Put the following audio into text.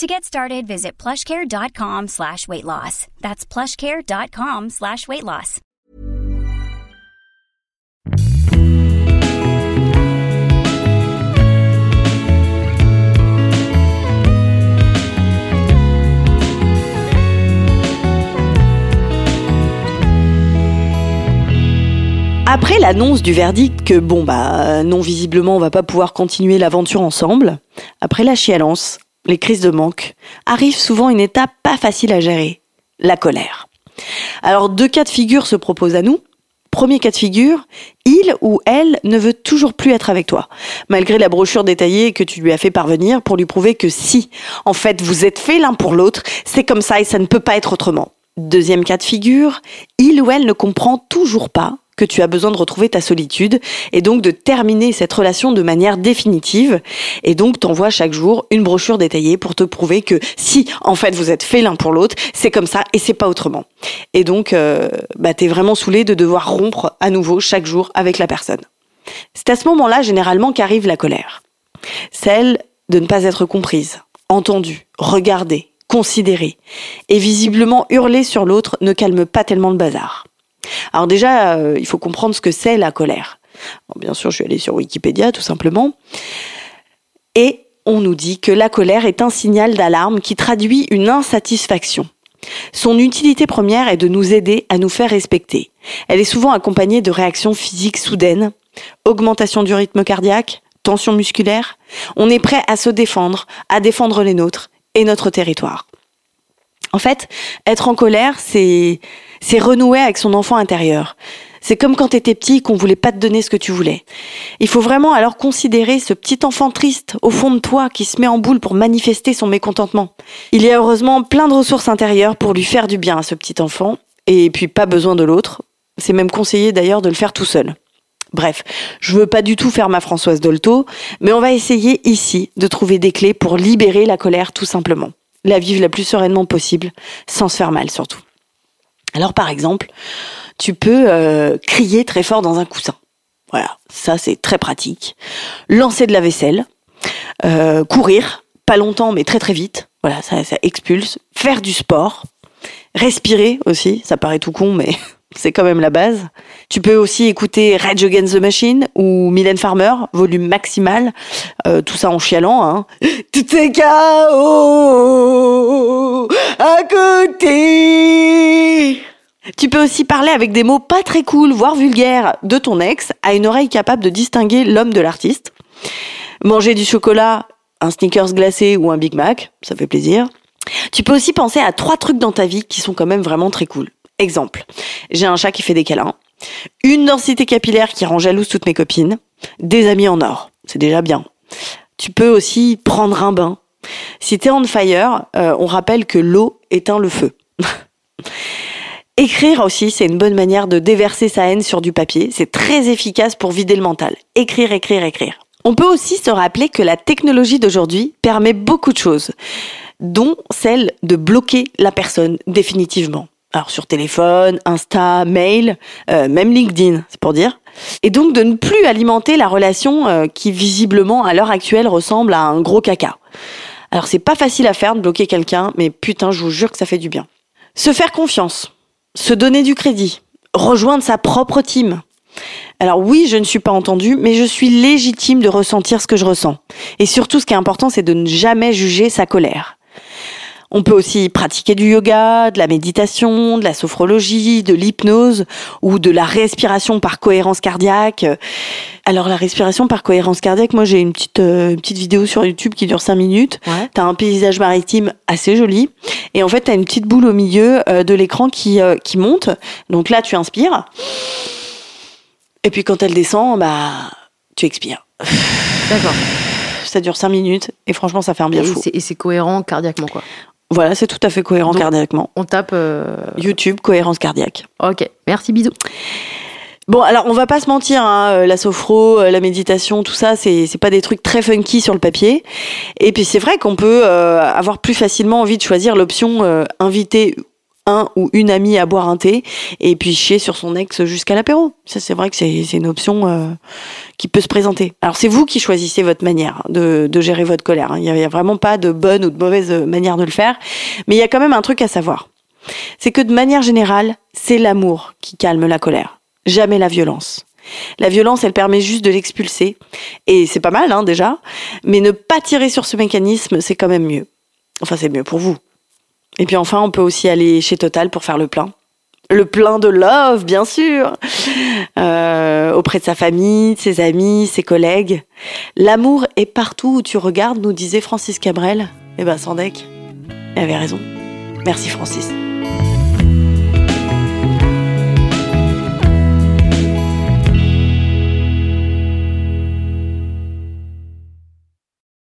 To get started, visit plushcare.com slash weight loss. That's plushcare.com slash weight loss. Après l'annonce du verdict que bon bah non visiblement on va pas pouvoir continuer l'aventure ensemble, après la chialance, les crises de manque, arrive souvent une étape pas facile à gérer, la colère. Alors deux cas de figure se proposent à nous. Premier cas de figure, il ou elle ne veut toujours plus être avec toi, malgré la brochure détaillée que tu lui as fait parvenir pour lui prouver que si, en fait, vous êtes fait l'un pour l'autre, c'est comme ça et ça ne peut pas être autrement. Deuxième cas de figure, il ou elle ne comprend toujours pas que tu as besoin de retrouver ta solitude et donc de terminer cette relation de manière définitive. Et donc t'envoies chaque jour une brochure détaillée pour te prouver que si en fait vous êtes fait l'un pour l'autre, c'est comme ça et c'est pas autrement. Et donc euh, bah, t'es vraiment saoulé de devoir rompre à nouveau chaque jour avec la personne. C'est à ce moment-là généralement qu'arrive la colère. Celle de ne pas être comprise, entendue, regardée, considérée. Et visiblement hurler sur l'autre ne calme pas tellement le bazar. Alors déjà, euh, il faut comprendre ce que c'est la colère. bien sûr, je suis allée sur Wikipédia tout simplement. Et on nous dit que la colère est un signal d'alarme qui traduit une insatisfaction. Son utilité première est de nous aider à nous faire respecter. Elle est souvent accompagnée de réactions physiques soudaines, augmentation du rythme cardiaque, tension musculaire. On est prêt à se défendre, à défendre les nôtres et notre territoire. En fait, être en colère, c'est c'est renouer avec son enfant intérieur. C'est comme quand t'étais petit qu'on voulait pas te donner ce que tu voulais. Il faut vraiment alors considérer ce petit enfant triste au fond de toi qui se met en boule pour manifester son mécontentement. Il y a heureusement plein de ressources intérieures pour lui faire du bien à ce petit enfant, et puis pas besoin de l'autre. C'est même conseillé d'ailleurs de le faire tout seul. Bref, je veux pas du tout faire ma Françoise Dolto, mais on va essayer ici de trouver des clés pour libérer la colère tout simplement. La vivre la plus sereinement possible, sans se faire mal surtout. Alors par exemple, tu peux euh, crier très fort dans un coussin. Voilà, ça c'est très pratique. Lancer de la vaisselle, euh, courir, pas longtemps mais très très vite. Voilà, ça, ça expulse. Faire du sport, respirer aussi. Ça paraît tout con mais c'est quand même la base. Tu peux aussi écouter Rage Against the Machine ou Mylène Farmer, volume maximal, euh, tout ça en chialant. Hein. Tout est chaos à côté. Tu peux aussi parler avec des mots pas très cool, voire vulgaires, de ton ex à une oreille capable de distinguer l'homme de l'artiste. Manger du chocolat, un sneakers glacé ou un Big Mac, ça fait plaisir. Tu peux aussi penser à trois trucs dans ta vie qui sont quand même vraiment très cool. Exemple, j'ai un chat qui fait des câlins, une densité capillaire qui rend jalouse toutes mes copines, des amis en or, c'est déjà bien. Tu peux aussi prendre un bain. Si t'es on fire, euh, on rappelle que l'eau éteint le feu. Écrire aussi, c'est une bonne manière de déverser sa haine sur du papier. C'est très efficace pour vider le mental. Écrire, écrire, écrire. On peut aussi se rappeler que la technologie d'aujourd'hui permet beaucoup de choses, dont celle de bloquer la personne définitivement. Alors sur téléphone, Insta, mail, euh, même LinkedIn, c'est pour dire. Et donc de ne plus alimenter la relation euh, qui visiblement à l'heure actuelle ressemble à un gros caca. Alors c'est pas facile à faire de bloquer quelqu'un, mais putain, je vous jure que ça fait du bien. Se faire confiance se donner du crédit, rejoindre sa propre team. Alors oui, je ne suis pas entendue, mais je suis légitime de ressentir ce que je ressens. Et surtout, ce qui est important, c'est de ne jamais juger sa colère. On peut aussi pratiquer du yoga, de la méditation, de la sophrologie, de l'hypnose ou de la respiration par cohérence cardiaque. Alors la respiration par cohérence cardiaque, moi j'ai une petite euh, petite vidéo sur YouTube qui dure 5 minutes. Ouais. T'as un paysage maritime assez joli et en fait t'as une petite boule au milieu euh, de l'écran qui euh, qui monte. Donc là tu inspires et puis quand elle descend, bah tu expires. D'accord. Ça dure 5 minutes et franchement ça fait un bien Et fou. Et c'est cohérent cardiaquement, quoi. Voilà, c'est tout à fait cohérent Donc- cardiaquement. On tape. euh, YouTube, cohérence cardiaque. Ok, merci, bisous. Bon, alors on va pas se mentir, hein, euh, la sophro, euh, la méditation, tout ça, c'est c'est pas des trucs très funky sur le papier. Et puis c'est vrai qu'on peut euh, avoir plus facilement envie de choisir l'option euh, inviter un ou une amie à boire un thé et puis chier sur son ex jusqu'à l'apéro. Ça c'est vrai que c'est une option euh, qui peut se présenter. Alors c'est vous qui choisissez votre manière de, gérer votre colère. hein. Il y a, vraiment pas de bonne ou de mauvaise manière de le faire, mais il y a quand même un truc à savoir. C'est que de manière générale, c'est l'amour qui calme la colère jamais la violence. La violence, elle permet juste de l'expulser. Et c'est pas mal, hein, déjà. Mais ne pas tirer sur ce mécanisme, c'est quand même mieux. Enfin, c'est mieux pour vous. Et puis enfin, on peut aussi aller chez Total pour faire le plein. Le plein de love, bien sûr. Euh, auprès de sa famille, de ses amis, ses collègues. L'amour est partout où tu regardes, nous disait Francis Cabrel. Eh ben, Sandek, elle avait raison. Merci, Francis.